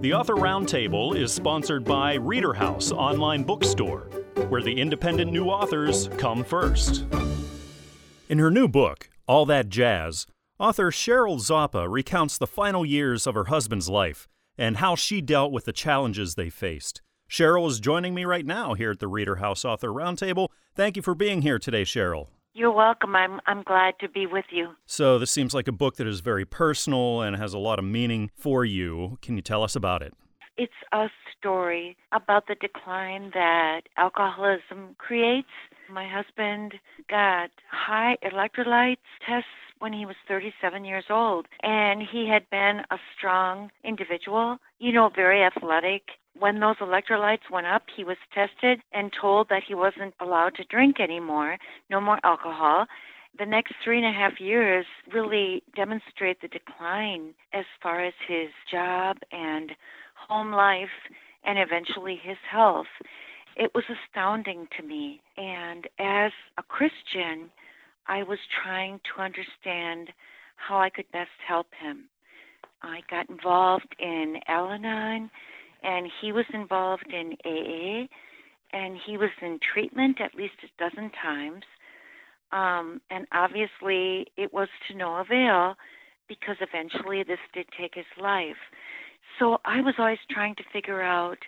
The Author Roundtable is sponsored by Reader House Online Bookstore, where the independent new authors come first. In her new book, All That Jazz, author Cheryl Zappa recounts the final years of her husband's life and how she dealt with the challenges they faced. Cheryl is joining me right now here at the Reader House Author Roundtable. Thank you for being here today, Cheryl. You're welcome. I'm I'm glad to be with you. So, this seems like a book that is very personal and has a lot of meaning for you. Can you tell us about it? It's a story about the decline that alcoholism creates. My husband got high electrolytes tests when he was 37 years old, and he had been a strong individual, you know, very athletic, when those electrolytes went up, he was tested and told that he wasn't allowed to drink anymore, no more alcohol. The next three and a half years really demonstrate the decline as far as his job and home life and eventually his health. It was astounding to me. And as a Christian, I was trying to understand how I could best help him. I got involved in Al Anon and he was involved in AA, and he was in treatment at least a dozen times. Um, and obviously, it was to no avail because eventually this did take his life. So I was always trying to figure out,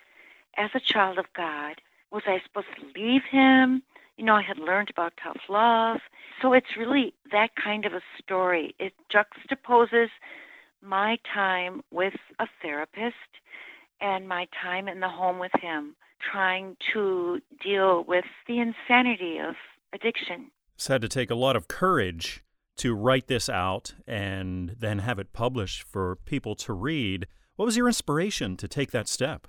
as a child of God, was I supposed to leave him? You know, I had learned about tough love. So it's really that kind of a story. It juxtaposes my time with a therapist and my time in the home with him, trying to deal with the insanity of addiction. It's had to take a lot of courage to write this out and then have it published for people to read. What was your inspiration to take that step?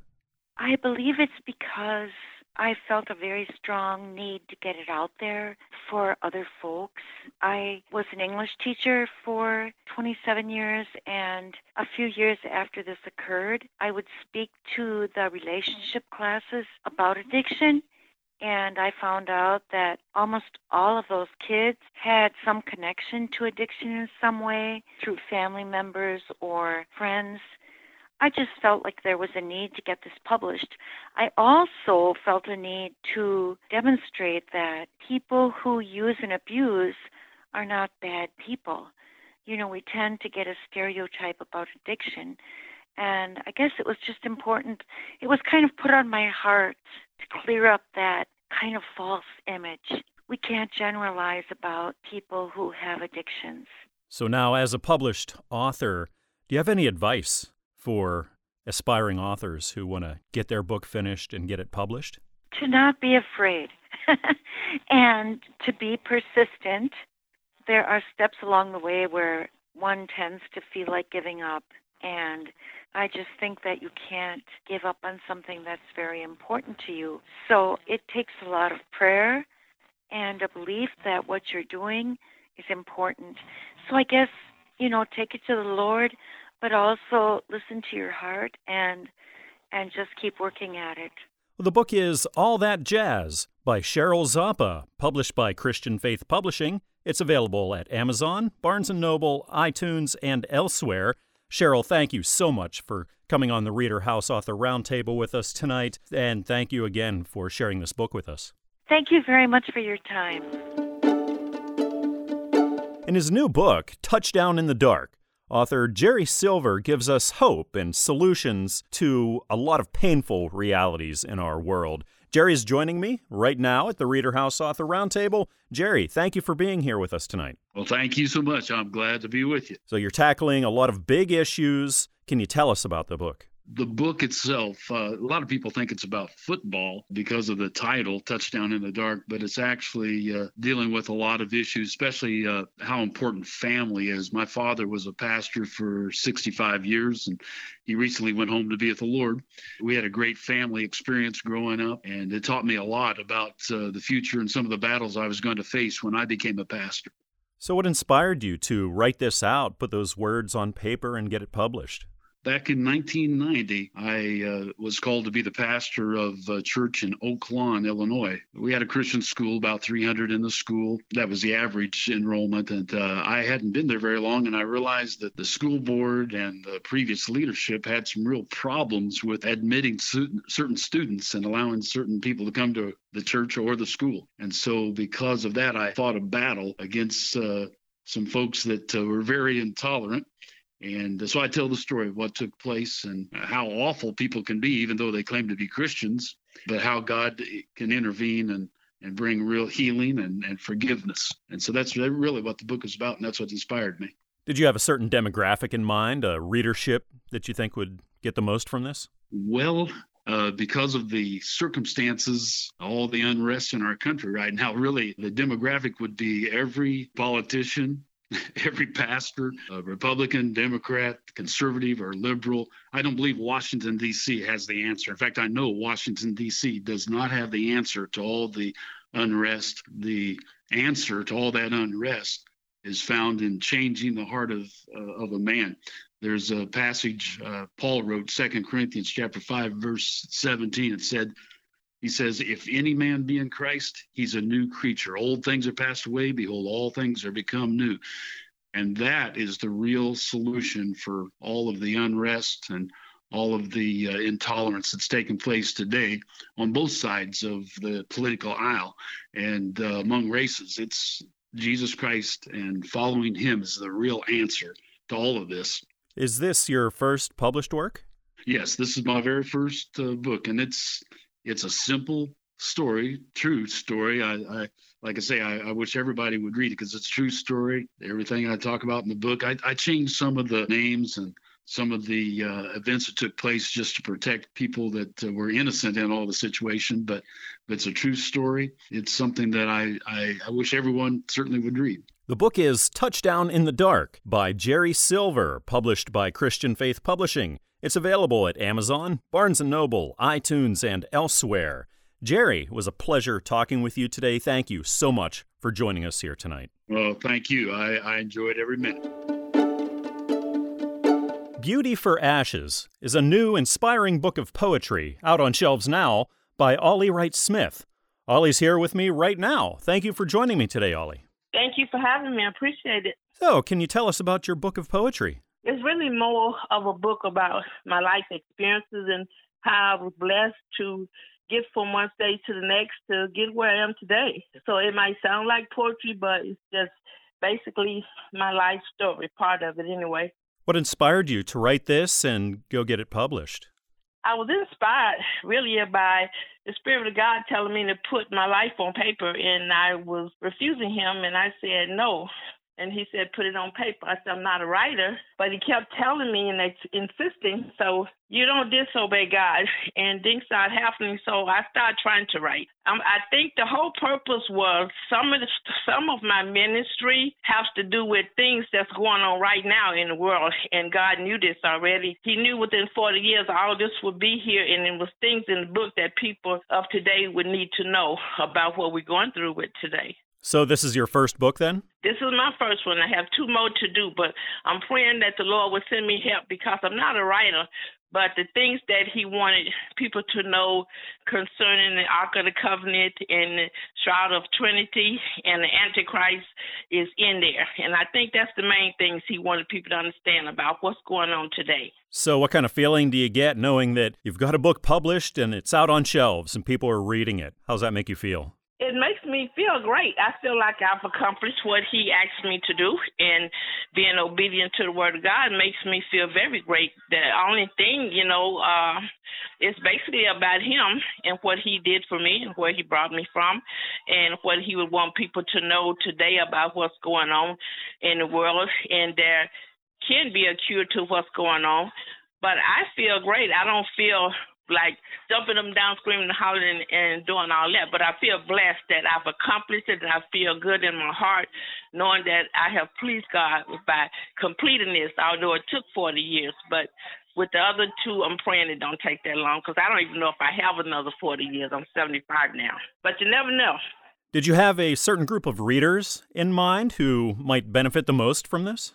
I believe it's because I felt a very strong need to get it out there for other folks. I was an English teacher for 27 years, and a few years after this occurred, I would speak to the relationship classes about addiction. And I found out that almost all of those kids had some connection to addiction in some way through family members or friends. I just felt like there was a need to get this published. I also felt a need to demonstrate that people who use and abuse are not bad people. You know, we tend to get a stereotype about addiction. And I guess it was just important. It was kind of put on my heart to clear up that kind of false image. We can't generalize about people who have addictions. So, now as a published author, do you have any advice for aspiring authors who want to get their book finished and get it published? To not be afraid and to be persistent. There are steps along the way where one tends to feel like giving up. And I just think that you can't give up on something that's very important to you. So it takes a lot of prayer and a belief that what you're doing is important. So I guess, you know, take it to the Lord, but also listen to your heart and and just keep working at it. The book is All That Jazz by Cheryl Zappa, published by Christian Faith Publishing. It's available at Amazon, Barnes & Noble, iTunes, and elsewhere. Cheryl, thank you so much for coming on the Reader House Author Roundtable with us tonight, and thank you again for sharing this book with us. Thank you very much for your time. In his new book, Touchdown in the Dark, Author Jerry Silver gives us hope and solutions to a lot of painful realities in our world. Jerry is joining me right now at the Reader House Author Roundtable. Jerry, thank you for being here with us tonight. Well, thank you so much. I'm glad to be with you. So, you're tackling a lot of big issues. Can you tell us about the book? The book itself, uh, a lot of people think it's about football because of the title, Touchdown in the Dark, but it's actually uh, dealing with a lot of issues, especially uh, how important family is. My father was a pastor for 65 years, and he recently went home to be with the Lord. We had a great family experience growing up, and it taught me a lot about uh, the future and some of the battles I was going to face when I became a pastor. So, what inspired you to write this out, put those words on paper, and get it published? Back in 1990, I uh, was called to be the pastor of a church in Oak Lawn, Illinois. We had a Christian school, about 300 in the school. That was the average enrollment. And uh, I hadn't been there very long, and I realized that the school board and the previous leadership had some real problems with admitting certain students and allowing certain people to come to the church or the school. And so, because of that, I fought a battle against uh, some folks that uh, were very intolerant and so I tell the story of what took place and how awful people can be, even though they claim to be Christians, but how God can intervene and, and bring real healing and, and forgiveness. And so that's really what the book is about, and that's what inspired me. Did you have a certain demographic in mind, a readership that you think would get the most from this? Well, uh, because of the circumstances, all the unrest in our country right now, really the demographic would be every politician, every pastor, Republican, Democrat, conservative, or liberal. I don't believe Washington, D.C. has the answer. In fact, I know Washington, D.C. does not have the answer to all the unrest. The answer to all that unrest is found in changing the heart of, uh, of a man. There's a passage uh, Paul wrote, Second Corinthians chapter 5, verse 17. It said, he says, If any man be in Christ, he's a new creature. Old things are passed away. Behold, all things are become new. And that is the real solution for all of the unrest and all of the uh, intolerance that's taking place today on both sides of the political aisle and uh, among races. It's Jesus Christ and following him is the real answer to all of this. Is this your first published work? Yes, this is my very first uh, book, and it's it's a simple story, true story. I, I like I say, I, I, wish everybody would read it because it's a true story. Everything I talk about in the book, I, I changed some of the names and some of the uh, events that took place just to protect people that uh, were innocent in all the situation. But, but it's a true story. It's something that I, I, I wish everyone certainly would read. The book is Touchdown in the Dark by Jerry Silver, published by Christian Faith Publishing. It's available at Amazon, Barnes & Noble, iTunes, and elsewhere. Jerry, it was a pleasure talking with you today. Thank you so much for joining us here tonight. Well, thank you. I, I enjoyed every minute. Beauty for Ashes is a new, inspiring book of poetry out on shelves now by Ollie Wright Smith. Ollie's here with me right now. Thank you for joining me today, Ollie. Thank you for having me. I appreciate it. So, can you tell us about your book of poetry? it's really more of a book about my life experiences and how I was blessed to get from one stage to the next to get where I am today. So it might sound like poetry, but it's just basically my life story, part of it anyway. What inspired you to write this and go get it published? I was inspired really by the Spirit of God telling me to put my life on paper, and I was refusing Him, and I said no. And he said, put it on paper. I said, I'm not a writer. But he kept telling me and insisting. So you don't disobey God. And things started happening. So I started trying to write. Um, I think the whole purpose was some of the, some of my ministry has to do with things that's going on right now in the world. And God knew this already. He knew within 40 years all this would be here. And it was things in the book that people of today would need to know about what we're going through with today. So this is your first book then? This is my first one. I have two more to do, but I'm praying that the Lord will send me help because I'm not a writer. But the things that He wanted people to know concerning the Ark of the Covenant and the Shroud of Trinity and the Antichrist is in there. And I think that's the main things He wanted people to understand about what's going on today. So, what kind of feeling do you get knowing that you've got a book published and it's out on shelves and people are reading it? How does that make you feel? It makes me feel great. I feel like I've accomplished what he asked me to do, and being obedient to the word of God makes me feel very great. The only thing, you know, uh, is basically about him and what he did for me and where he brought me from, and what he would want people to know today about what's going on in the world, and there can be a cure to what's going on But I feel great. I don't feel like jumping them down, screaming and hollering and doing all that. But I feel blessed that I've accomplished it and I feel good in my heart knowing that I have pleased God by completing this, although it took 40 years. But with the other two, I'm praying it don't take that long because I don't even know if I have another 40 years. I'm 75 now. But you never know. Did you have a certain group of readers in mind who might benefit the most from this?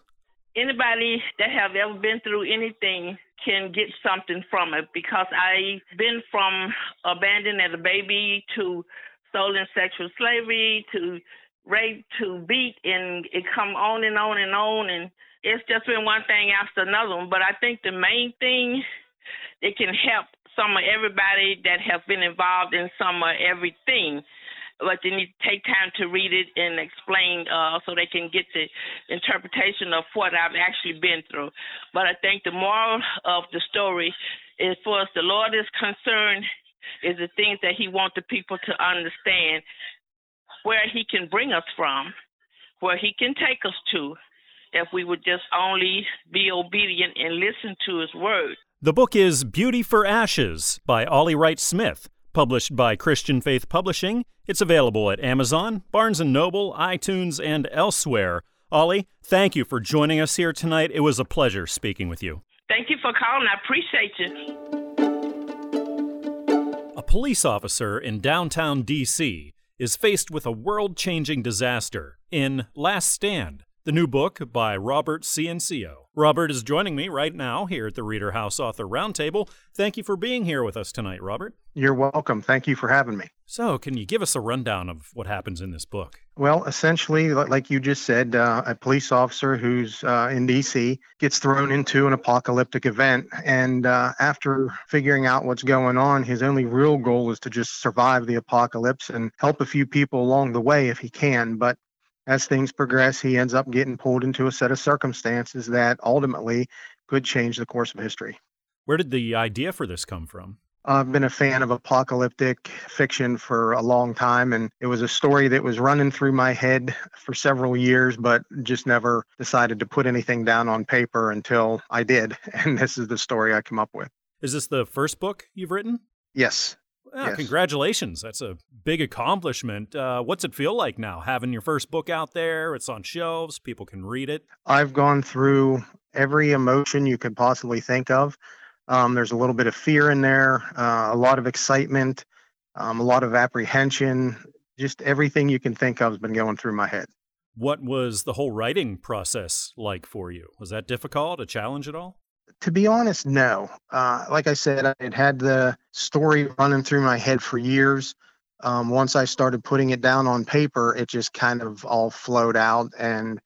Anybody that have ever been through anything can get something from it because I've been from abandoned as a baby to sold in sexual slavery to rape to beat and it come on and on and on and it's just been one thing after another one. But I think the main thing it can help some of everybody that have been involved in some of everything but they need to take time to read it and explain uh, so they can get the interpretation of what I've actually been through. But I think the moral of the story is for us, the Lord is concerned is the things that He wants the people to understand where He can bring us from, where He can take us to, if we would just only be obedient and listen to His word. The book is Beauty for Ashes by Ollie Wright Smith. Published by Christian Faith Publishing, it's available at Amazon, Barnes & Noble, iTunes, and elsewhere. Ollie, thank you for joining us here tonight. It was a pleasure speaking with you. Thank you for calling. I appreciate you. A police officer in downtown D.C. is faced with a world changing disaster in Last Stand, the new book by Robert Ciencio. Robert is joining me right now here at the Reader House Author Roundtable. Thank you for being here with us tonight, Robert. You're welcome. Thank you for having me. So, can you give us a rundown of what happens in this book? Well, essentially, like you just said, uh, a police officer who's uh, in D.C. gets thrown into an apocalyptic event. And uh, after figuring out what's going on, his only real goal is to just survive the apocalypse and help a few people along the way if he can. But as things progress, he ends up getting pulled into a set of circumstances that ultimately could change the course of history. Where did the idea for this come from? I've been a fan of apocalyptic fiction for a long time, and it was a story that was running through my head for several years, but just never decided to put anything down on paper until I did. And this is the story I came up with. Is this the first book you've written? Yes. Ah, yes. Congratulations. That's a big accomplishment. Uh, what's it feel like now, having your first book out there? It's on shelves, people can read it. I've gone through every emotion you could possibly think of. Um, there's a little bit of fear in there, uh, a lot of excitement, um, a lot of apprehension. Just everything you can think of has been going through my head. What was the whole writing process like for you? Was that difficult, a challenge at all? To be honest, no. Uh, like I said, I had had the story running through my head for years. Um, once I started putting it down on paper, it just kind of all flowed out and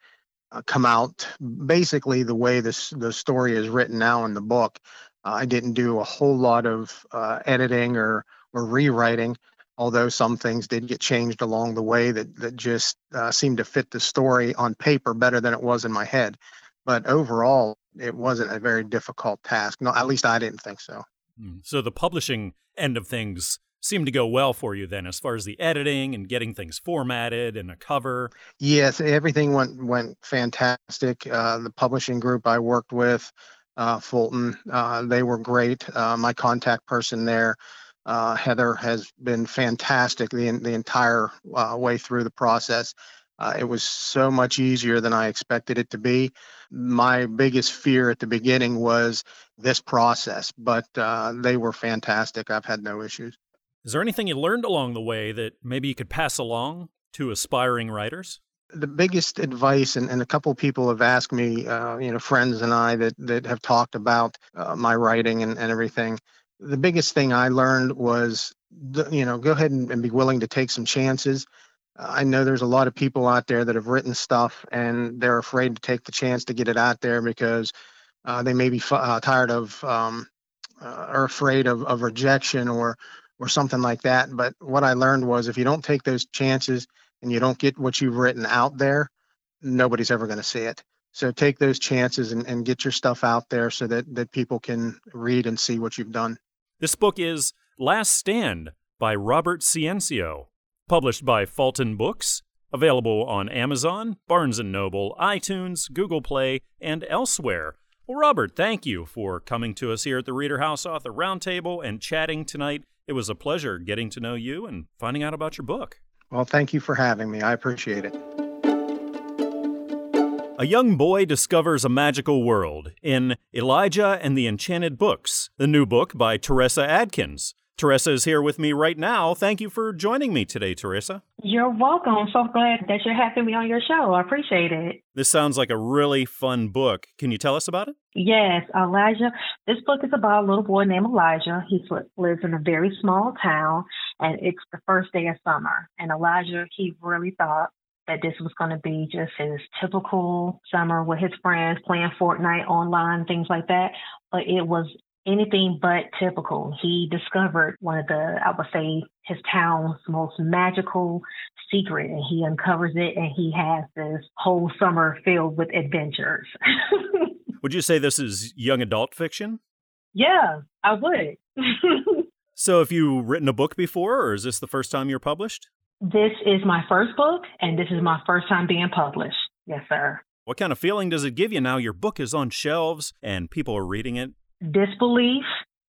uh, come out basically the way this the story is written now in the book. Uh, I didn't do a whole lot of uh, editing or or rewriting, although some things did get changed along the way that that just uh, seemed to fit the story on paper better than it was in my head. But overall, it wasn't a very difficult task. No, at least I didn't think so. Hmm. So the publishing end of things seemed to go well for you then, as far as the editing and getting things formatted and a cover. Yes, everything went went fantastic. Uh, the publishing group I worked with, uh, Fulton, uh, they were great. Uh, my contact person there. Uh, Heather has been fantastic the the entire uh, way through the process. Uh, it was so much easier than I expected it to be. My biggest fear at the beginning was this process, but uh, they were fantastic. I've had no issues. Is there anything you learned along the way that maybe you could pass along to aspiring writers? The biggest advice, and, and a couple people have asked me, uh, you know, friends and I that, that have talked about uh, my writing and, and everything. The biggest thing I learned was, you know, go ahead and, and be willing to take some chances I know there's a lot of people out there that have written stuff and they're afraid to take the chance to get it out there because uh, they may be f- uh, tired of um, uh, or afraid of, of rejection or or something like that. But what I learned was if you don't take those chances and you don't get what you've written out there, nobody's ever going to see it. So take those chances and, and get your stuff out there so that, that people can read and see what you've done. This book is Last Stand by Robert Ciencio published by Fulton Books, available on Amazon, Barnes & Noble, iTunes, Google Play, and elsewhere. Well, Robert, thank you for coming to us here at the Reader House Author Roundtable and chatting tonight. It was a pleasure getting to know you and finding out about your book. Well, thank you for having me. I appreciate it. A young boy discovers a magical world in Elijah and the Enchanted Books, the new book by Teresa Adkins. Teresa is here with me right now. Thank you for joining me today, Teresa. You're welcome. I'm so glad that you're having me on your show. I appreciate it. This sounds like a really fun book. Can you tell us about it? Yes, Elijah. This book is about a little boy named Elijah. He lives in a very small town, and it's the first day of summer. And Elijah, he really thought that this was going to be just his typical summer with his friends playing Fortnite online, things like that. But it was anything but typical. He discovered one of the, I would say, his town's most magical secret, and he uncovers it, and he has this whole summer filled with adventures. would you say this is young adult fiction? Yeah, I would. so, have you written a book before, or is this the first time you're published? This is my first book, and this is my first time being published. Yes, sir. What kind of feeling does it give you now your book is on shelves and people are reading it? Disbelief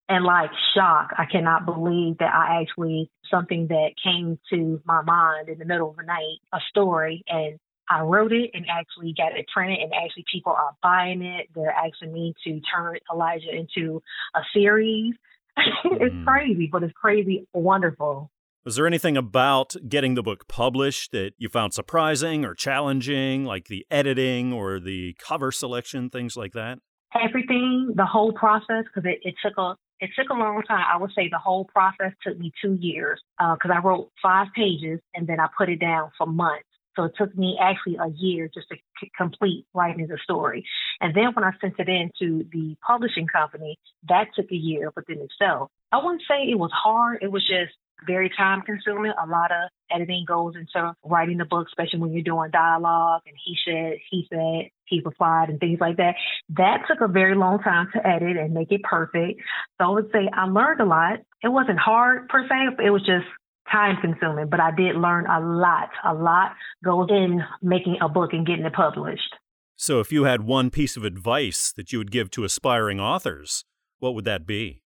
and like shock. I cannot believe that I actually, something that came to my mind in the middle of the night, a story, and I wrote it and actually got it printed, and actually people are buying it. They're asking me to turn Elijah into a series. it's mm. crazy, but it's crazy wonderful. Was there anything about getting the book published that you found surprising or challenging, like the editing or the cover selection, things like that? Everything, the whole process, because it, it took a it took a long time. I would say the whole process took me two years because uh, I wrote five pages and then I put it down for months. So it took me actually a year just to c- complete writing the story. And then when I sent it in to the publishing company, that took a year within itself. I wouldn't say it was hard. It was just very time consuming. A lot of editing goes into writing the book, especially when you're doing dialogue and he said, he said, he replied, and things like that. That took a very long time to edit and make it perfect. So I would say I learned a lot. It wasn't hard per se, it was just time consuming, but I did learn a lot. A lot goes in making a book and getting it published. So if you had one piece of advice that you would give to aspiring authors, what would that be?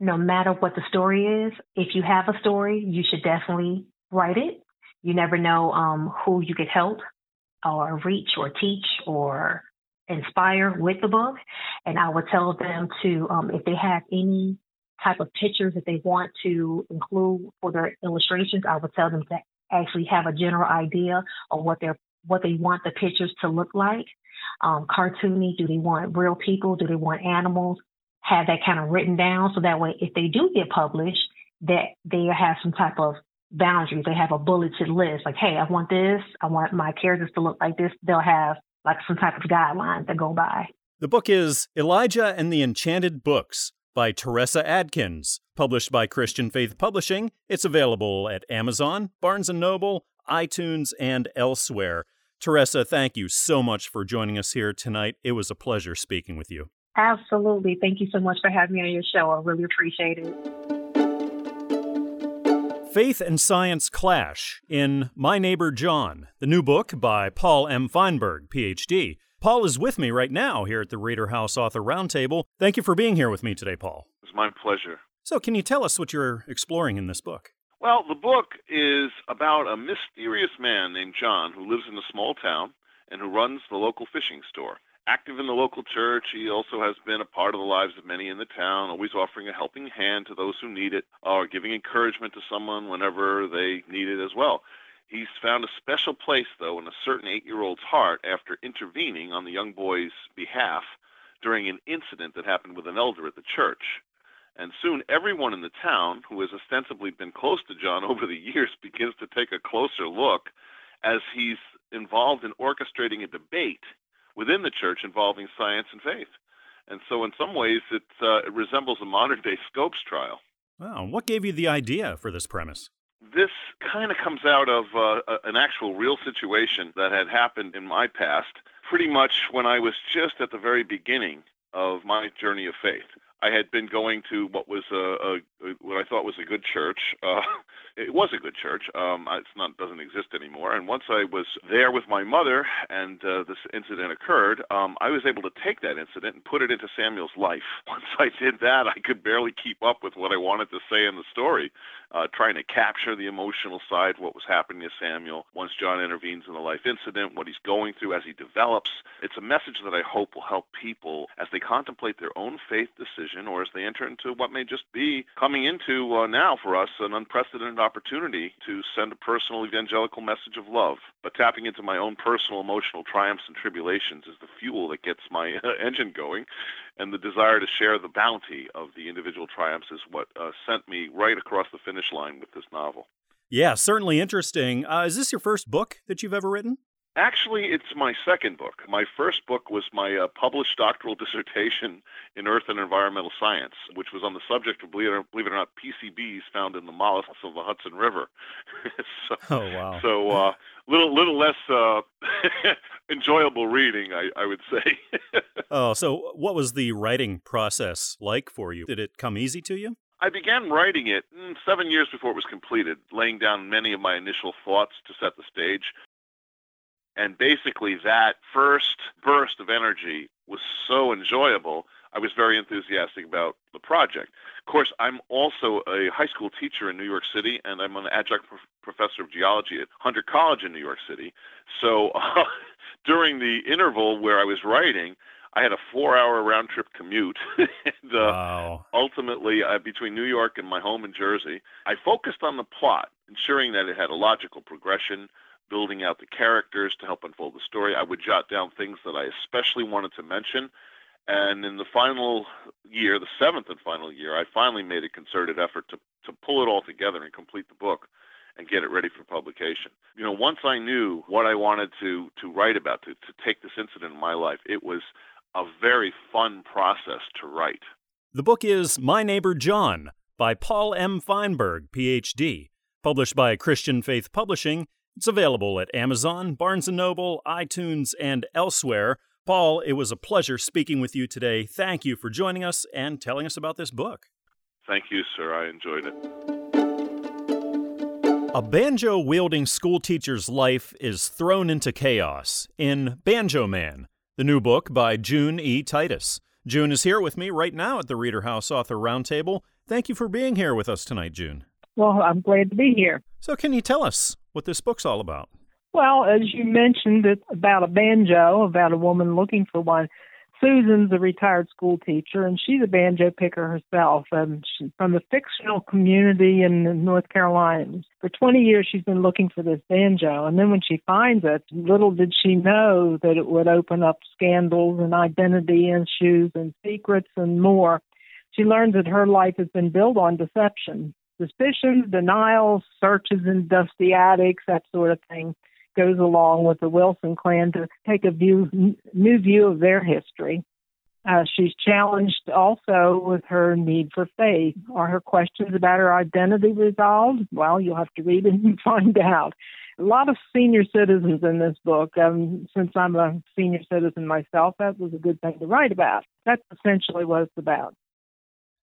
No matter what the story is, if you have a story, you should definitely write it. You never know um, who you could help or reach or teach or inspire with the book. And I would tell them to, um, if they have any type of pictures that they want to include for their illustrations, I would tell them to actually have a general idea of what they're what they want the pictures to look like. Um, cartoony, do they want real people? Do they want animals? Have that kind of written down so that way if they do get published, that they have some type of boundaries. They have a bulleted list like, hey, I want this, I want my characters to look like this. They'll have like some type of guidelines that go by. The book is Elijah and the Enchanted Books by Teresa Adkins, published by Christian Faith Publishing. It's available at Amazon, Barnes & Noble, iTunes, and elsewhere. Teresa, thank you so much for joining us here tonight. It was a pleasure speaking with you. Absolutely. Thank you so much for having me on your show. I really appreciate it. Faith and Science Clash in My Neighbor John, the new book by Paul M. Feinberg, PhD. Paul is with me right now here at the Reader House Author Roundtable. Thank you for being here with me today, Paul. It's my pleasure. So, can you tell us what you're exploring in this book? Well, the book is about a mysterious man named John who lives in a small town and who runs the local fishing store active in the local church. He also has been a part of the lives of many in the town, always offering a helping hand to those who need it or giving encouragement to someone whenever they need it as well. He's found a special place, though, in a certain eight year old's heart after intervening on the young boy's behalf during an incident that happened with an elder at the church. And soon everyone in the town who has ostensibly been close to John over the years begins to take a closer look as he's involved in orchestrating a debate within the church involving science and faith. And so, in some ways, it, uh, it resembles a modern day Scopes trial. Wow. What gave you the idea for this premise? This kind of comes out of uh, an actual real situation that had happened in my past, pretty much when I was just at the very beginning of my journey of faith. I had been going to what was a, a what I thought was a good church. Uh, it was a good church. Um, it's not doesn't exist anymore. And once I was there with my mother, and uh, this incident occurred, um, I was able to take that incident and put it into Samuel's life. Once I did that, I could barely keep up with what I wanted to say in the story, uh, trying to capture the emotional side, what was happening to Samuel once John intervenes in the life incident, what he's going through as he develops. It's a message that I hope will help people as they contemplate their own faith decision, or as they enter into what may just be coming into uh, now for us an unprecedented opportunity to send a personal evangelical message of love. But tapping into my own personal emotional triumphs and tribulations is the fuel that gets my engine going. And the desire to share the bounty of the individual triumphs is what uh, sent me right across the finish line with this novel. Yeah, certainly interesting. Uh, is this your first book that you've ever written? Actually, it's my second book. My first book was my uh, published doctoral dissertation in Earth and Environmental Science, which was on the subject of, believe it or, believe it or not, PCBs found in the mollusks of the Hudson River. so, oh, wow. So, uh, little little less uh, enjoyable reading, I, I would say. oh, so what was the writing process like for you? Did it come easy to you? I began writing it mm, seven years before it was completed, laying down many of my initial thoughts to set the stage. And basically, that first burst of energy was so enjoyable. I was very enthusiastic about the project. Of course, I'm also a high school teacher in New York City, and I'm an adjunct pro- professor of geology at Hunter College in New York City. So uh, during the interval where I was writing, I had a four-hour round-trip commute, and uh, wow. ultimately uh, between New York and my home in Jersey, I focused on the plot, ensuring that it had a logical progression, building out the characters to help unfold the story. I would jot down things that I especially wanted to mention. And in the final year, the seventh and final year, I finally made a concerted effort to, to pull it all together and complete the book and get it ready for publication. You know, once I knew what I wanted to, to write about, to, to take this incident in my life, it was a very fun process to write. The book is My Neighbor John by Paul M. Feinberg, PhD, published by Christian Faith Publishing it's available at Amazon, Barnes & Noble, iTunes, and elsewhere. Paul, it was a pleasure speaking with you today. Thank you for joining us and telling us about this book. Thank you, sir. I enjoyed it. A banjo wielding schoolteacher's life is thrown into chaos in Banjo Man, the new book by June E. Titus. June is here with me right now at the Reader House Author Roundtable. Thank you for being here with us tonight, June. Well, I'm glad to be here. So, can you tell us what this book's all about? Well, as you mentioned, it's about a banjo, about a woman looking for one. Susan's a retired school teacher, and she's a banjo picker herself. Um, she's from the fictional community in North Carolina. For 20 years, she's been looking for this banjo, and then when she finds it, little did she know that it would open up scandals and identity issues and secrets and more. She learns that her life has been built on deception suspicions, denials, searches in dusty attics, that sort of thing goes along with the Wilson clan to take a view, new view of their history. Uh, she's challenged also with her need for faith. Are her questions about her identity resolved? Well, you'll have to read it and find out. A lot of senior citizens in this book. Um, since I'm a senior citizen myself, that was a good thing to write about. That's essentially what it's about.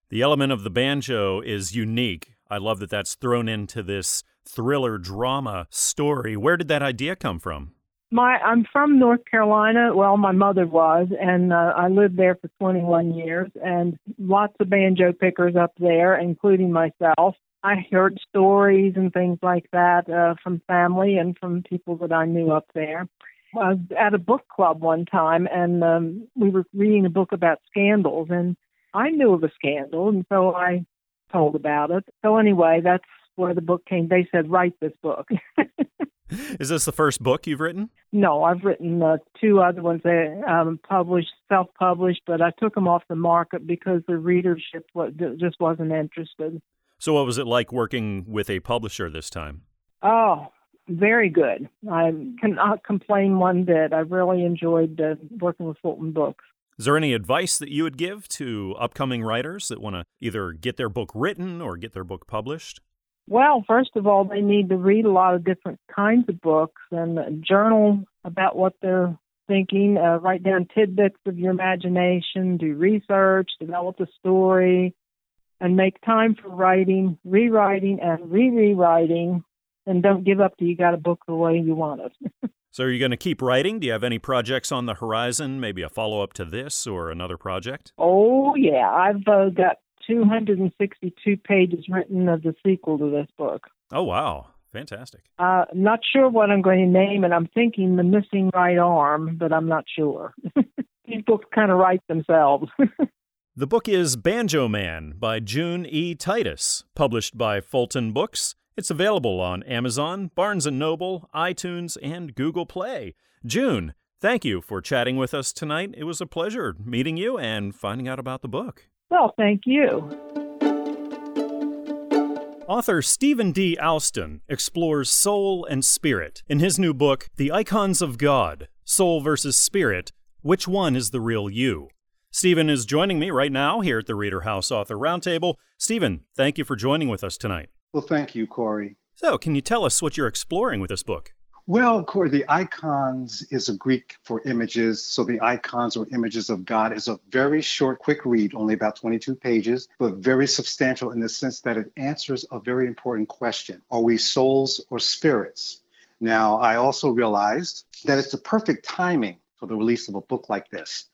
The element of the banjo is unique I love that that's thrown into this thriller drama story. Where did that idea come from? My I'm from North Carolina. Well, my mother was, and uh, I lived there for 21 years, and lots of banjo pickers up there, including myself. I heard stories and things like that uh, from family and from people that I knew up there. I was at a book club one time, and um, we were reading a book about scandals, and I knew of a scandal, and so I told about it. So anyway, that's where the book came. They said, write this book. Is this the first book you've written? No, I've written uh, two other ones that um, published, self-published, but I took them off the market because the readership was, just wasn't interested. So, what was it like working with a publisher this time? Oh, very good. I cannot complain one bit. I really enjoyed uh, working with Fulton Books. Is there any advice that you would give to upcoming writers that want to either get their book written or get their book published? Well, first of all, they need to read a lot of different kinds of books and journal about what they're thinking. Uh, write down tidbits of your imagination, do research, develop a story. and make time for writing, rewriting, and re rewriting. And don't give up till you got a book the way you want it. so, are you going to keep writing? Do you have any projects on the horizon? Maybe a follow up to this or another project? Oh, yeah. I've uh, got 262 pages written of the sequel to this book. Oh, wow. Fantastic. Uh, not sure what I'm going to name it. I'm thinking The Missing Right Arm, but I'm not sure. These books kind of write themselves. the book is Banjo Man by June E. Titus, published by Fulton Books. It's available on Amazon, Barnes & Noble, iTunes, and Google Play. June, thank you for chatting with us tonight. It was a pleasure meeting you and finding out about the book. Well, thank you. Author Stephen D. Alston explores soul and spirit in his new book, The Icons of God Soul versus Spirit Which One is the Real You? Stephen is joining me right now here at the Reader House Author Roundtable. Stephen, thank you for joining with us tonight. Well, thank you, Corey. So, can you tell us what you're exploring with this book? Well, Corey, the icons is a Greek for images. So the icons or images of God is a very short, quick read, only about 22 pages, but very substantial in the sense that it answers a very important question Are we souls or spirits? Now, I also realized that it's the perfect timing for the release of a book like this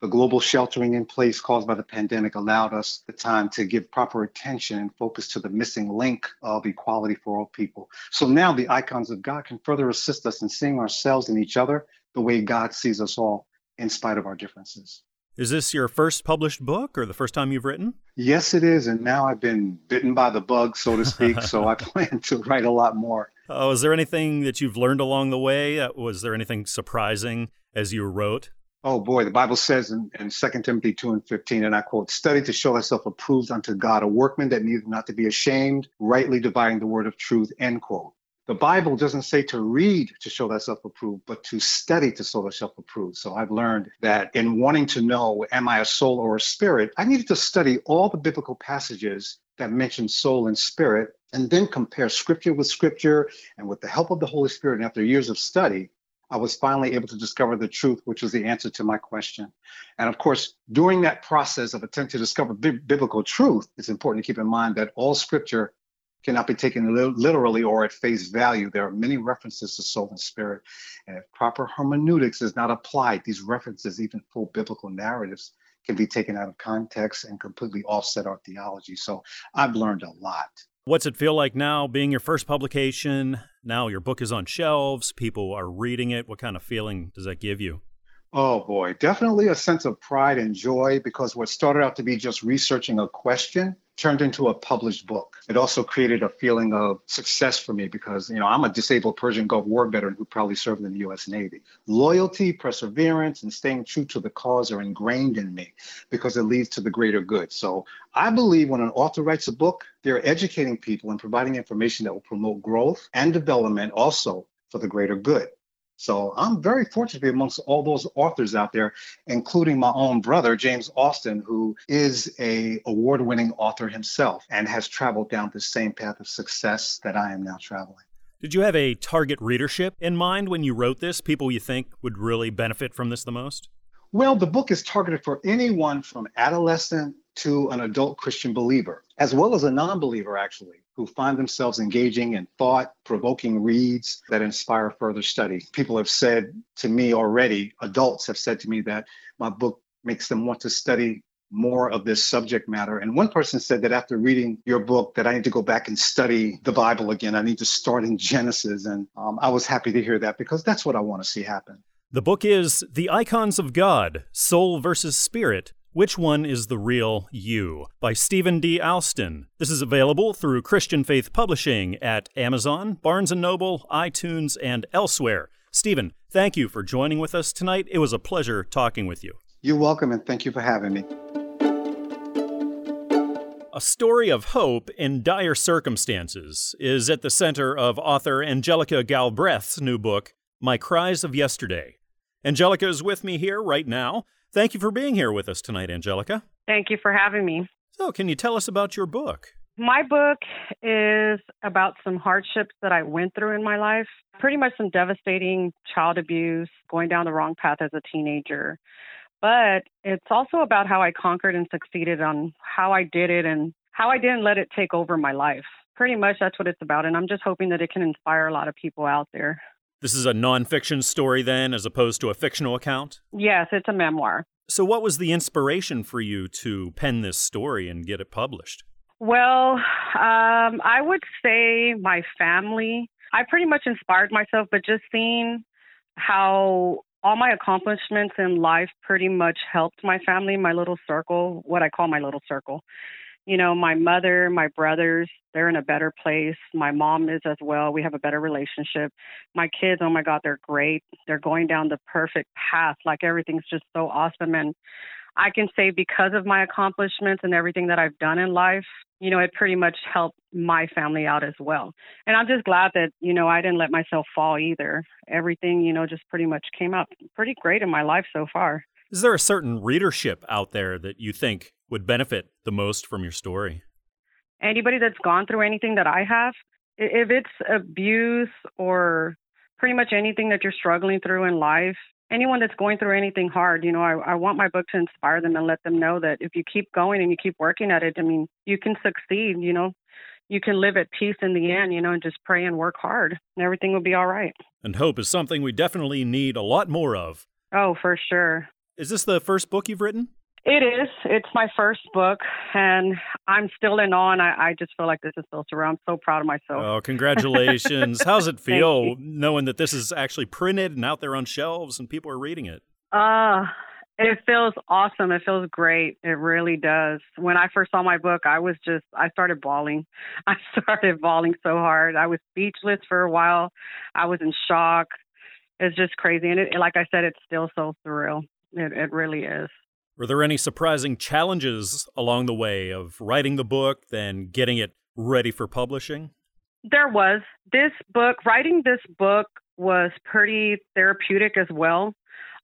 the global sheltering in place caused by the pandemic allowed us the time to give proper attention and focus to the missing link of equality for all people. So now the icons of God can further assist us in seeing ourselves and each other the way God sees us all, in spite of our differences. Is this your first published book or the first time you've written? Yes, it is. And now I've been bitten by the bug, so to speak. so I plan to write a lot more. Oh, is there anything that you've learned along the way? Uh, was there anything surprising as you wrote? Oh boy, the Bible says in, in 2 Timothy 2 and 15, and I quote, study to show thyself approved unto God, a workman that needeth not to be ashamed, rightly dividing the word of truth, end quote. The Bible doesn't say to read to show thyself approved, but to study to show thyself approved. So I've learned that in wanting to know, am I a soul or a spirit, I needed to study all the biblical passages that mention soul and spirit and then compare scripture with scripture. And with the help of the Holy Spirit, and after years of study, I was finally able to discover the truth, which was the answer to my question. And of course, during that process of attempting to discover bi- biblical truth, it's important to keep in mind that all scripture cannot be taken li- literally or at face value. There are many references to soul and spirit. And if proper hermeneutics is not applied, these references, even full biblical narratives, can be taken out of context and completely offset our theology. So I've learned a lot. What's it feel like now being your first publication? Now your book is on shelves, people are reading it. What kind of feeling does that give you? Oh boy, definitely a sense of pride and joy because what started out to be just researching a question turned into a published book. It also created a feeling of success for me because, you know, I'm a disabled Persian Gulf War veteran who probably served in the U.S. Navy. Loyalty, perseverance, and staying true to the cause are ingrained in me because it leads to the greater good. So I believe when an author writes a book, they're educating people and providing information that will promote growth and development also for the greater good. So I'm very fortunate to be amongst all those authors out there, including my own brother, James Austin, who is a award-winning author himself and has traveled down the same path of success that I am now traveling. Did you have a target readership in mind when you wrote this? People you think would really benefit from this the most? Well, the book is targeted for anyone from adolescent to an adult Christian believer, as well as a non believer, actually who find themselves engaging in thought provoking reads that inspire further study. People have said to me already, adults have said to me that my book makes them want to study more of this subject matter. And one person said that after reading your book, that I need to go back and study the Bible again. I need to start in Genesis. And um, I was happy to hear that because that's what I want to see happen. The book is The Icons of God Soul versus Spirit which One is the Real You? by Stephen D. Alston. This is available through Christian Faith Publishing at Amazon, Barnes & Noble, iTunes, and elsewhere. Stephen, thank you for joining with us tonight. It was a pleasure talking with you. You're welcome, and thank you for having me. A story of hope in dire circumstances is at the center of author Angelica Galbraith's new book, My Cries of Yesterday. Angelica is with me here right now. Thank you for being here with us tonight, Angelica. Thank you for having me. So, can you tell us about your book? My book is about some hardships that I went through in my life, pretty much some devastating child abuse, going down the wrong path as a teenager. But it's also about how I conquered and succeeded on how I did it and how I didn't let it take over my life. Pretty much that's what it's about. And I'm just hoping that it can inspire a lot of people out there. This is a nonfiction story, then, as opposed to a fictional account? Yes, it's a memoir. So, what was the inspiration for you to pen this story and get it published? Well, um, I would say my family. I pretty much inspired myself, but just seeing how all my accomplishments in life pretty much helped my family, my little circle, what I call my little circle. You know, my mother, my brothers, they're in a better place. My mom is as well. We have a better relationship. My kids, oh my God, they're great. They're going down the perfect path. Like everything's just so awesome. And I can say because of my accomplishments and everything that I've done in life, you know, it pretty much helped my family out as well. And I'm just glad that, you know, I didn't let myself fall either. Everything, you know, just pretty much came out pretty great in my life so far. Is there a certain readership out there that you think would benefit the most from your story? Anybody that's gone through anything that I have, if it's abuse or pretty much anything that you're struggling through in life, anyone that's going through anything hard, you know, I, I want my book to inspire them and let them know that if you keep going and you keep working at it, I mean, you can succeed, you know, you can live at peace in the end, you know, and just pray and work hard and everything will be all right. And hope is something we definitely need a lot more of. Oh, for sure. Is this the first book you've written? It is. It's my first book, and I'm still in awe. And I, I just feel like this is so surreal. I'm so proud of myself. Oh, congratulations! How's it feel knowing that this is actually printed and out there on shelves and people are reading it? Uh, it feels awesome. It feels great. It really does. When I first saw my book, I was just, I started bawling. I started bawling so hard. I was speechless for a while. I was in shock. It's just crazy. And it, like I said, it's still so surreal. It, it really is. Were there any surprising challenges along the way of writing the book, then getting it ready for publishing? There was. This book, writing this book was pretty therapeutic as well.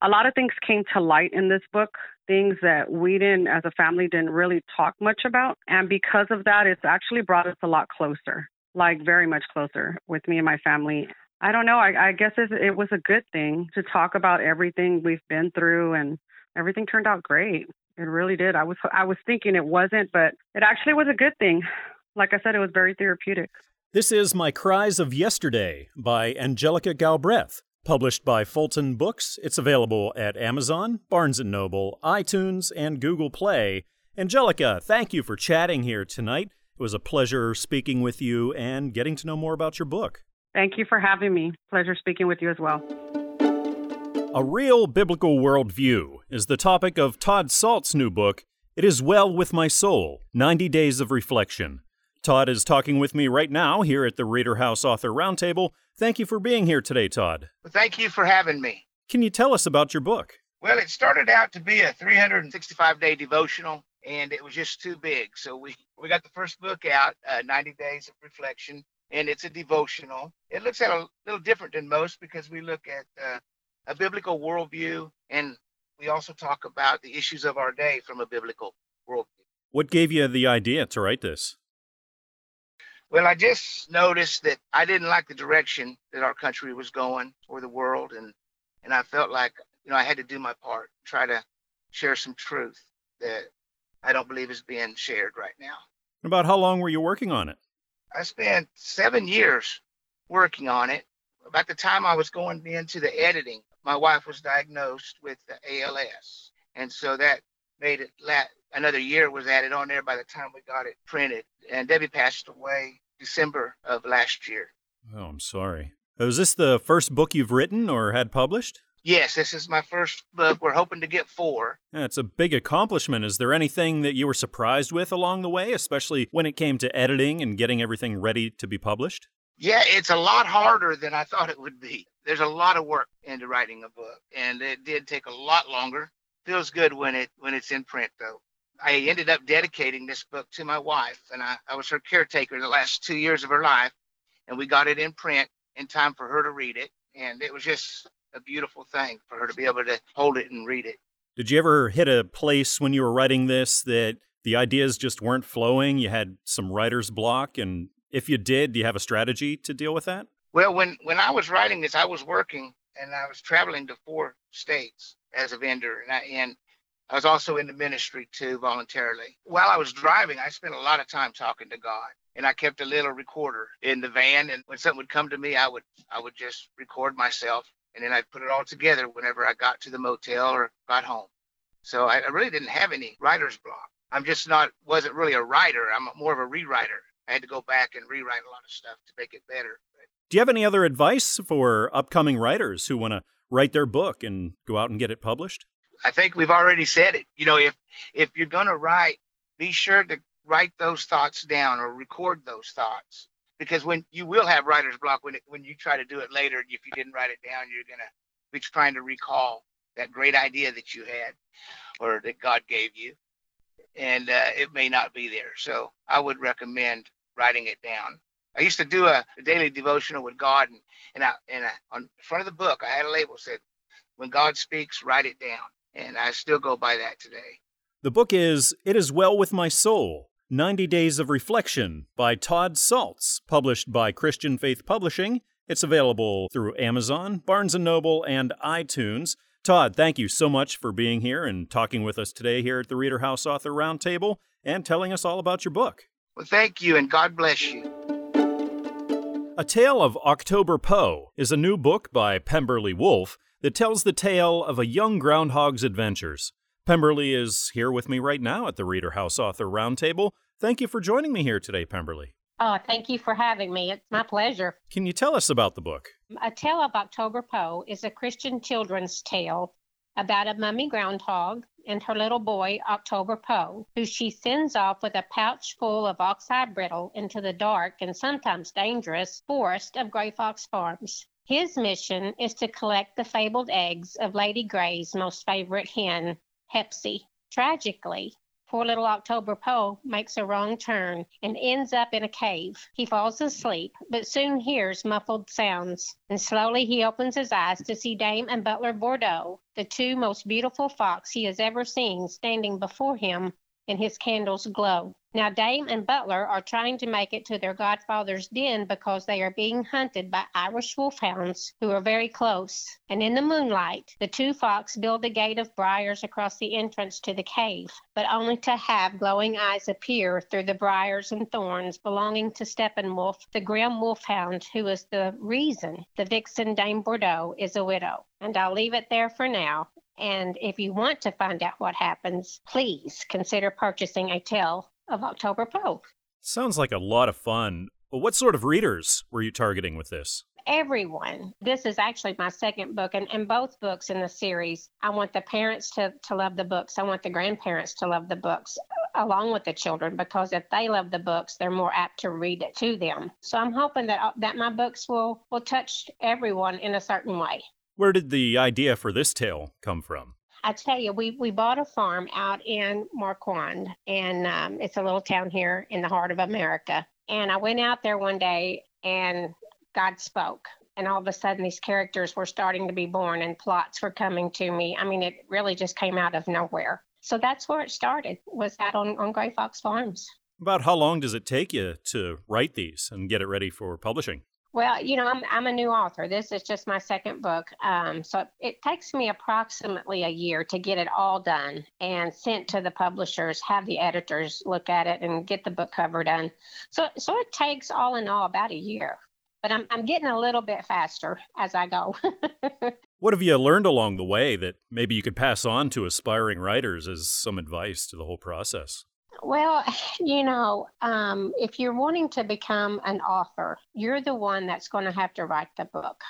A lot of things came to light in this book, things that we didn't, as a family, didn't really talk much about. And because of that, it's actually brought us a lot closer, like very much closer with me and my family. I don't know. I, I guess it, it was a good thing to talk about everything we've been through and everything turned out great. It really did. I was I was thinking it wasn't, but it actually was a good thing. Like I said, it was very therapeutic. This is My Cries of Yesterday by Angelica Galbraith, published by Fulton Books. It's available at Amazon, Barnes & Noble, iTunes, and Google Play. Angelica, thank you for chatting here tonight. It was a pleasure speaking with you and getting to know more about your book. Thank you for having me. Pleasure speaking with you as well. A Real Biblical Worldview is the topic of Todd Salt's new book, It Is Well With My Soul 90 Days of Reflection. Todd is talking with me right now here at the Reader House Author Roundtable. Thank you for being here today, Todd. Well, thank you for having me. Can you tell us about your book? Well, it started out to be a 365 day devotional, and it was just too big. So we, we got the first book out, uh, 90 Days of Reflection, and it's a devotional. It looks at a little different than most because we look at uh, a biblical worldview, and we also talk about the issues of our day from a biblical worldview. What gave you the idea to write this? Well, I just noticed that I didn't like the direction that our country was going or the world, and and I felt like you know I had to do my part, try to share some truth that I don't believe is being shared right now. About how long were you working on it? I spent seven years working on it. About the time I was going into the editing, my wife was diagnosed with ALS, and so that made it la- another year was added on there by the time we got it printed. And Debbie passed away December of last year. Oh, I'm sorry. Oh, was this the first book you've written or had published? Yes, this is my first book. We're hoping to get four. Yeah, it's a big accomplishment. Is there anything that you were surprised with along the way, especially when it came to editing and getting everything ready to be published? Yeah, it's a lot harder than I thought it would be. There's a lot of work into writing a book, and it did take a lot longer. Feels good when it when it's in print though. I ended up dedicating this book to my wife, and I, I was her caretaker the last two years of her life, and we got it in print in time for her to read it, and it was just a beautiful thing for her to be able to hold it and read it. Did you ever hit a place when you were writing this that the ideas just weren't flowing? You had some writer's block, and if you did, do you have a strategy to deal with that? Well, when when I was writing this, I was working and I was traveling to four states as a vendor, and I, and I was also in the ministry too, voluntarily. While I was driving, I spent a lot of time talking to God. And I kept a little recorder in the van. And when something would come to me, I would I would just record myself and then I'd put it all together whenever I got to the motel or got home. So I, I really didn't have any writer's block. I'm just not wasn't really a writer. I'm more of a rewriter. I had to go back and rewrite a lot of stuff to make it better. Do you have any other advice for upcoming writers who want to write their book and go out and get it published? I think we've already said it. You know, if if you're going to write, be sure to write those thoughts down or record those thoughts because when you will have writer's block when it, when you try to do it later, if you didn't write it down, you're gonna be trying to recall that great idea that you had or that God gave you, and uh, it may not be there. So I would recommend writing it down. I used to do a, daily devotional with God, and and, I, and I, on front of the book I had a label said, "When God speaks, write it down," and I still go by that today. The book is "It Is Well with My Soul." 90 Days of Reflection by Todd Saltz, published by Christian Faith Publishing. It's available through Amazon, Barnes & Noble, and iTunes. Todd, thank you so much for being here and talking with us today here at the Reader House Author Roundtable and telling us all about your book. Well, thank you, and God bless you. A Tale of October Poe is a new book by Pemberley Wolf that tells the tale of a young groundhog's adventures. Pemberley is here with me right now at the Reader House Author Roundtable. Thank you for joining me here today, Pemberley. Oh, thank you for having me. It's my pleasure. Can you tell us about the book? A Tale of October Poe is a Christian children's tale about a mummy groundhog and her little boy, October Poe, who she sends off with a pouch full of oxeye brittle into the dark and sometimes dangerous forest of Gray Fox Farms. His mission is to collect the fabled eggs of Lady Gray's most favorite hen, Hepsy. Tragically, poor little October Poe makes a wrong turn and ends up in a cave. He falls asleep, but soon hears muffled sounds, and slowly he opens his eyes to see Dame and Butler Bordeaux, the two most beautiful fox he has ever seen, standing before him in his candle's glow. Now, Dame and Butler are trying to make it to their godfather's den because they are being hunted by Irish wolfhounds who are very close. And in the moonlight, the two fox build a gate of briars across the entrance to the cave, but only to have glowing eyes appear through the briars and thorns belonging to Steppenwolf, the grim wolfhound who is the reason the vixen Dame Bordeaux is a widow. And I'll leave it there for now. And if you want to find out what happens, please consider purchasing a tale of October Poe. Sounds like a lot of fun. What sort of readers were you targeting with this? Everyone. This is actually my second book, and, and both books in the series. I want the parents to, to love the books. I want the grandparents to love the books along with the children because if they love the books, they're more apt to read it to them. So I'm hoping that uh, that my books will will touch everyone in a certain way. Where did the idea for this tale come from? I tell you, we, we bought a farm out in Marquand, and um, it's a little town here in the heart of America. And I went out there one day, and God spoke. And all of a sudden, these characters were starting to be born, and plots were coming to me. I mean, it really just came out of nowhere. So that's where it started. Was out on on Gray Fox Farms. About how long does it take you to write these and get it ready for publishing? Well, you know, I'm I'm a new author. This is just my second book, um, so it takes me approximately a year to get it all done and sent to the publishers, have the editors look at it, and get the book cover done. So so it takes all in all about a year. But I'm I'm getting a little bit faster as I go. what have you learned along the way that maybe you could pass on to aspiring writers as some advice to the whole process? Well, you know, um, if you're wanting to become an author, you're the one that's going to have to write the book.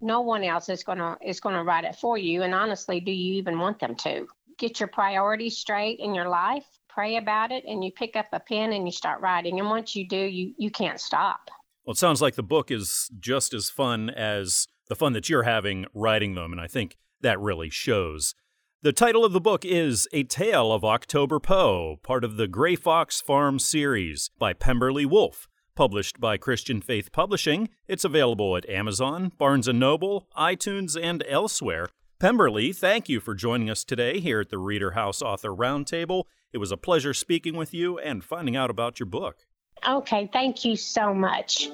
No one else is going to is going to write it for you. And honestly, do you even want them to? Get your priorities straight in your life. Pray about it, and you pick up a pen and you start writing. And once you do, you you can't stop. Well, it sounds like the book is just as fun as the fun that you're having writing them, and I think that really shows. The title of the book is A Tale of October Poe, part of the Gray Fox Farm series by Pemberley Wolfe. Published by Christian Faith Publishing, it's available at Amazon, Barnes & Noble, iTunes, and elsewhere. Pemberley, thank you for joining us today here at the Reader House Author Roundtable. It was a pleasure speaking with you and finding out about your book. Okay, thank you so much.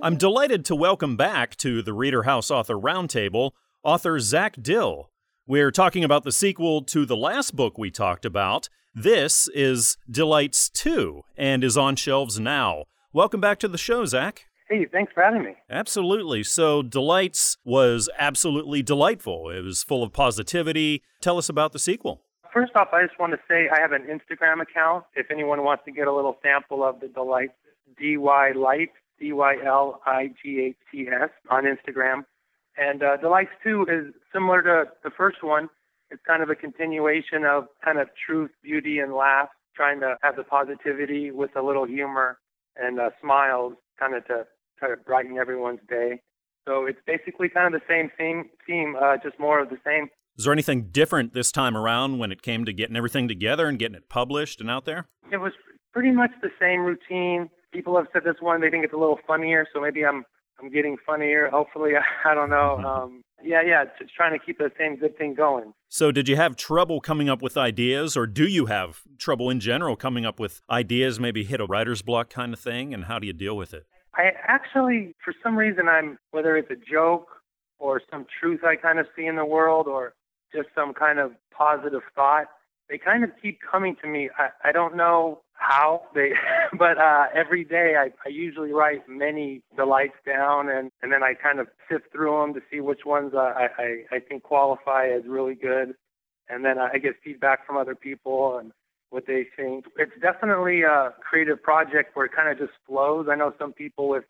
I'm delighted to welcome back to the Reader House Author Roundtable author Zach Dill, We're talking about the sequel to the last book we talked about. This is Dylights 2 and is on shelves now. Welcome back to the show, Zach. Hey, thanks for having me. Absolutely. So, Dylights was absolutely delightful. It was full of positivity. Tell us about the sequel. First off, I just want to say I have an Instagram account. If anyone wants to get a little sample of the Dylights, DY Light, D Y L I G H T S on Instagram. And uh, Dylights 2 is similar to the first one. It's kind of a continuation of kind of truth, beauty, and laugh, trying to have the positivity with a little humor and uh, smiles, kind of to try to brighten everyone's day. So it's basically kind of the same theme, theme uh, just more of the same. Is there anything different this time around when it came to getting everything together and getting it published and out there? It was pretty much the same routine. People have said this one they think it's a little funnier, so maybe I'm I'm getting funnier. Hopefully, I don't know. Mm-hmm. Um, yeah, yeah, just trying to keep the same good thing going. So, did you have trouble coming up with ideas, or do you have trouble in general coming up with ideas? Maybe hit a writer's block kind of thing, and how do you deal with it? I actually, for some reason, I'm whether it's a joke or some truth I kind of see in the world, or just some kind of positive thought. They kind of keep coming to me. I, I don't know how they, but uh, every day I, I usually write many delights down, and and then I kind of sift through them to see which ones uh, I I, I think qualify as really good, and then I get feedback from other people and what they think. It's definitely a creative project where it kind of just flows. I know some people with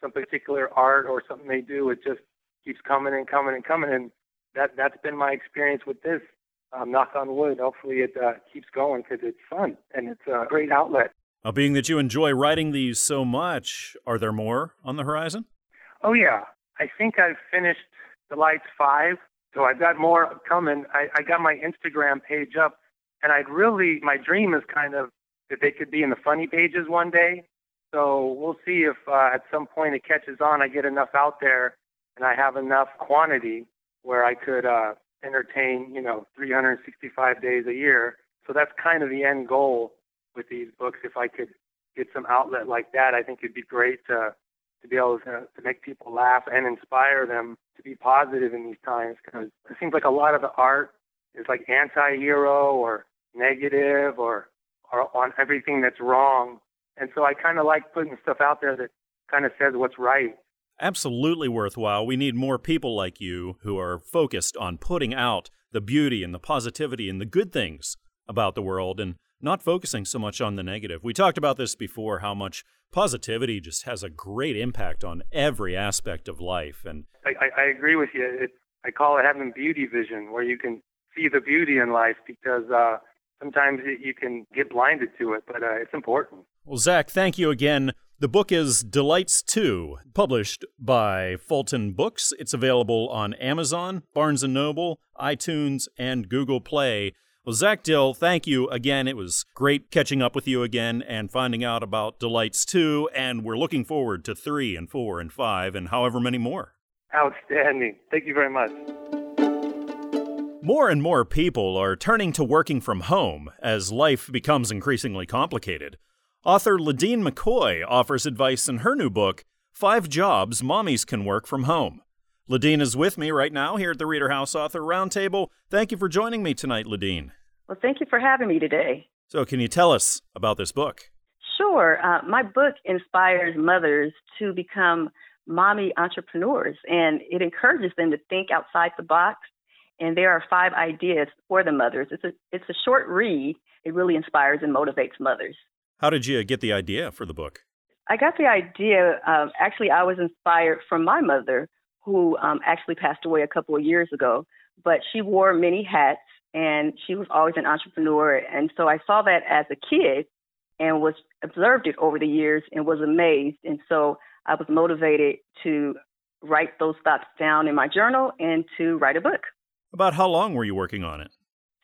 some particular art or something they do, it just keeps coming and coming and coming, and that that's been my experience with this. Um, knock on wood. Hopefully, it uh, keeps going because it's fun and it's a great outlet. Now, being that you enjoy writing these so much, are there more on the horizon? Oh yeah, I think I've finished the lights five, so I've got more coming. I, I got my Instagram page up, and I'd really my dream is kind of that they could be in the funny pages one day. So we'll see if uh, at some point it catches on. I get enough out there, and I have enough quantity where I could uh, entertain, you know, 365 days a year. So that's kind of the end goal with these books. If I could get some outlet like that, I think it'd be great to to be able to, to make people laugh and inspire them to be positive in these times. Because it seems like a lot of the art is like anti-hero or negative or or on everything that's wrong. And so I kind of like putting stuff out there that kind of says what's right absolutely worthwhile. We need more people like you who are focused on putting out the beauty and the positivity and the good things about the world and not focusing so much on the negative. We talked about this before how much positivity just has a great impact on every aspect of life. And I, I, agree with you. It, I call it having beauty vision, where you can see the beauty in life because uh, sometimes it, you can get blinded to it, but uh, it's important. Well, Zach, thank you again the book is Dylights 2, published by Fulton Books. It's available on Amazon, Barnes & Noble, iTunes, and Google Play. Well, Zach Dill, thank you again. It was great catching up with you again and finding out about Dylights 2, and we're looking forward to 3 and 4 and 5 and however many more. Outstanding. Thank you very much. More and more people are turning to working from home as life becomes increasingly complicated. Author Ladine McCoy offers advice in her new book, Five Jobs Mommies Can Work From Home. Ladine is with me right now here at the Reader House Author Roundtable. Thank you for joining me tonight, Ladine. Well, thank you for having me today. So, can you tell us about this book? Sure. Uh, my book inspires mothers to become mommy entrepreneurs, and it encourages them to think outside the box. And there are five ideas for the mothers. It's a it's a short read. It really inspires and motivates mothers. How did you get the idea for the book? I got the idea. Um, actually, I was inspired from my mother, who um, actually passed away a couple of years ago. But she wore many hats, and she was always an entrepreneur. And so I saw that as a kid, and was observed it over the years, and was amazed. And so I was motivated to write those thoughts down in my journal and to write a book. About how long were you working on it?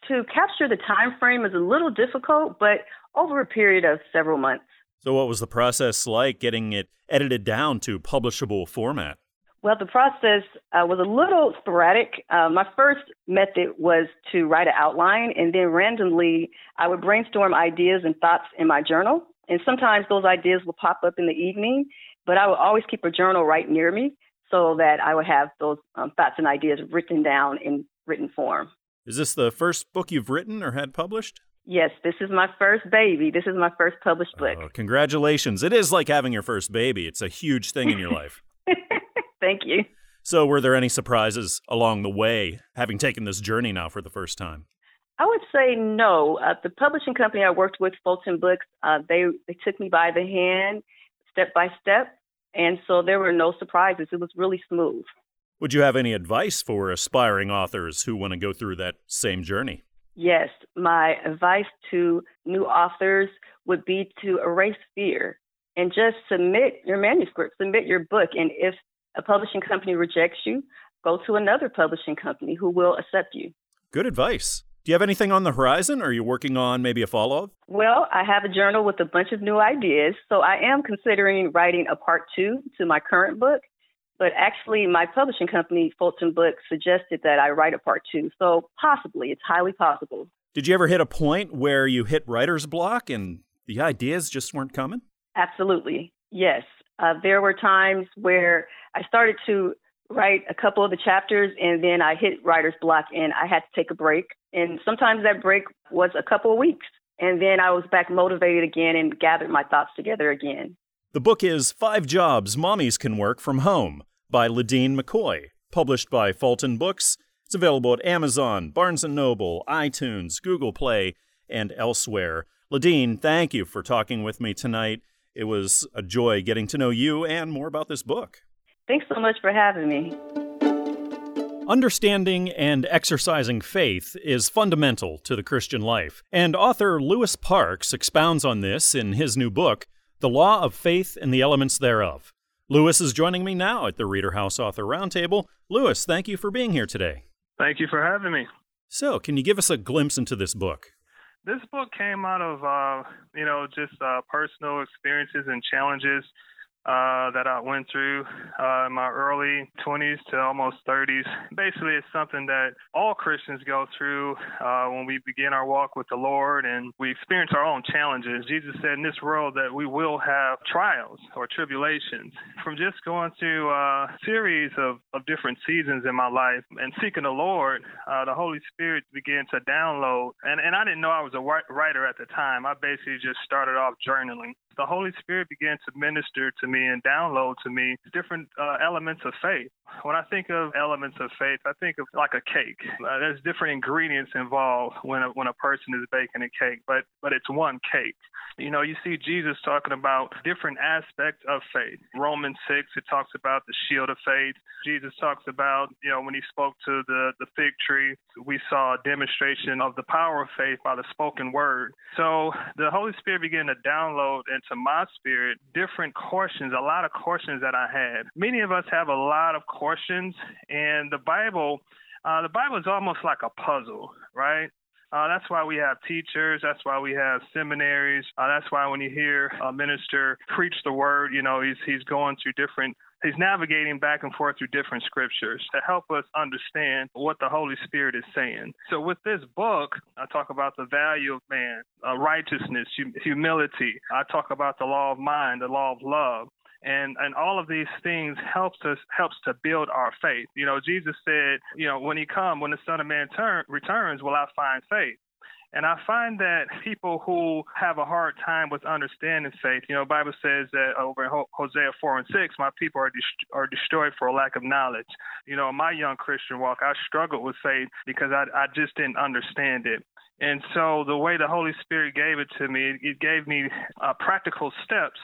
To capture the time frame is a little difficult, but over a period of several months. So, what was the process like getting it edited down to publishable format? Well, the process uh, was a little sporadic. Uh, my first method was to write an outline, and then randomly I would brainstorm ideas and thoughts in my journal. And sometimes those ideas would pop up in the evening, but I would always keep a journal right near me so that I would have those um, thoughts and ideas written down in written form. Is this the first book you've written or had published? Yes, this is my first baby. This is my first published book. Oh, congratulations. It is like having your first baby. It's a huge thing in your life. Thank you. So, were there any surprises along the way, having taken this journey now for the first time? I would say no. Uh, the publishing company I worked with, Fulton Books, uh, they they took me by the hand, step by step, and so there were no surprises. It was really smooth. Would you have any advice for aspiring authors who want to go through that same journey? Yes, my advice to new authors would be to erase fear and just submit your manuscript, submit your book. And if a publishing company rejects you, go to another publishing company who will accept you. Good advice. Do you have anything on the horizon? Are you working on maybe a follow up? Well, I have a journal with a bunch of new ideas. So I am considering writing a part two to my current book. But actually, my publishing company, Fulton Books, suggested that I write a part two. So possibly, it's highly possible. Did you ever hit a point where you hit writer's block and the ideas just weren't coming? Absolutely. Yes. Uh, there were times where I started to write a couple of the chapters and then I hit writer's block and I had to take a break. And sometimes that break was a couple of weeks. And then I was back motivated again and gathered my thoughts together again. The book is Five Jobs Mommies Can Work From Home by Ladine McCoy, published by Fulton Books. It's available at Amazon, Barnes & Noble, iTunes, Google Play, and elsewhere. Ladine, thank you for talking with me tonight. It was a joy getting to know you and more about this book. Thanks so much for having me. Understanding and exercising faith is fundamental to the Christian life, and author Lewis Parks expounds on this in his new book, the Law of Faith and the Elements Thereof. Lewis is joining me now at the Reader House Author Roundtable. Lewis, thank you for being here today. Thank you for having me. So, can you give us a glimpse into this book? This book came out of, uh, you know, just uh, personal experiences and challenges uh, that I went through uh, in my early 20s to almost 30s. Basically, it's something that all Christians go through uh, when we begin our walk with the Lord and we experience our own challenges. Jesus said in this world that we will have trials or tribulations. From just going through a series of, of different seasons in my life and seeking the Lord, uh, the Holy Spirit began to download. And, and I didn't know I was a writer at the time. I basically just started off journaling the Holy Spirit began to minister to me and download to me different uh, elements of faith. When I think of elements of faith, I think of like a cake. Uh, there's different ingredients involved when a, when a person is baking a cake, but but it's one cake. You know, you see Jesus talking about different aspects of faith. Romans 6, it talks about the shield of faith. Jesus talks about, you know, when he spoke to the, the fig tree, we saw a demonstration of the power of faith by the spoken word. So the Holy Spirit began to download into my spirit different questions, a lot of questions that I had. Many of us have a lot of questions, and the Bible. Uh, the Bible is almost like a puzzle, right? Uh, that's why we have teachers. That's why we have seminaries. Uh, that's why when you hear a minister preach the word, you know, he's he's going through different he's navigating back and forth through different scriptures to help us understand what the Holy Spirit is saying. So, with this book, I talk about the value of man, uh, righteousness, humility. I talk about the law of mind, the law of love and and all of these things helps us helps to build our faith. You know, Jesus said, you know, when he come, when the Son of Man turn, returns, will I find faith? And I find that people who have a hard time with understanding faith, you know, Bible says that over in Hosea 4 and 6, my people are, dest- are destroyed for a lack of knowledge. You know, in my young Christian walk, I struggled with faith because I, I just didn't understand it. And so the way the Holy Spirit gave it to me, it gave me uh, practical steps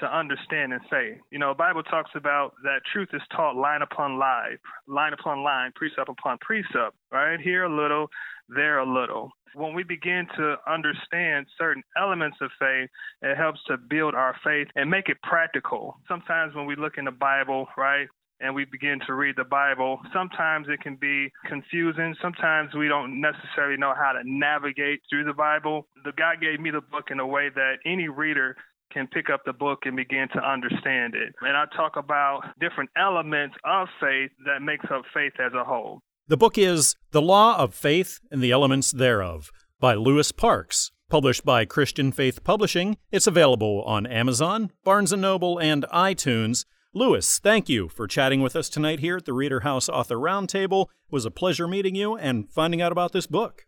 to understand and say. You know, the Bible talks about that truth is taught line upon line, line upon line, precept upon precept, right? Here a little, there a little. When we begin to understand certain elements of faith, it helps to build our faith and make it practical. Sometimes when we look in the Bible, right, and we begin to read the Bible, sometimes it can be confusing. Sometimes we don't necessarily know how to navigate through the Bible. The God gave me the book in a way that any reader can pick up the book and begin to understand it. And I talk about different elements of faith that makes up faith as a whole. The book is The Law of Faith and the Elements Thereof by Lewis Parks, published by Christian Faith Publishing. It's available on Amazon, Barnes & Noble, and iTunes. Lewis, thank you for chatting with us tonight here at the Reader House Author Roundtable. It was a pleasure meeting you and finding out about this book.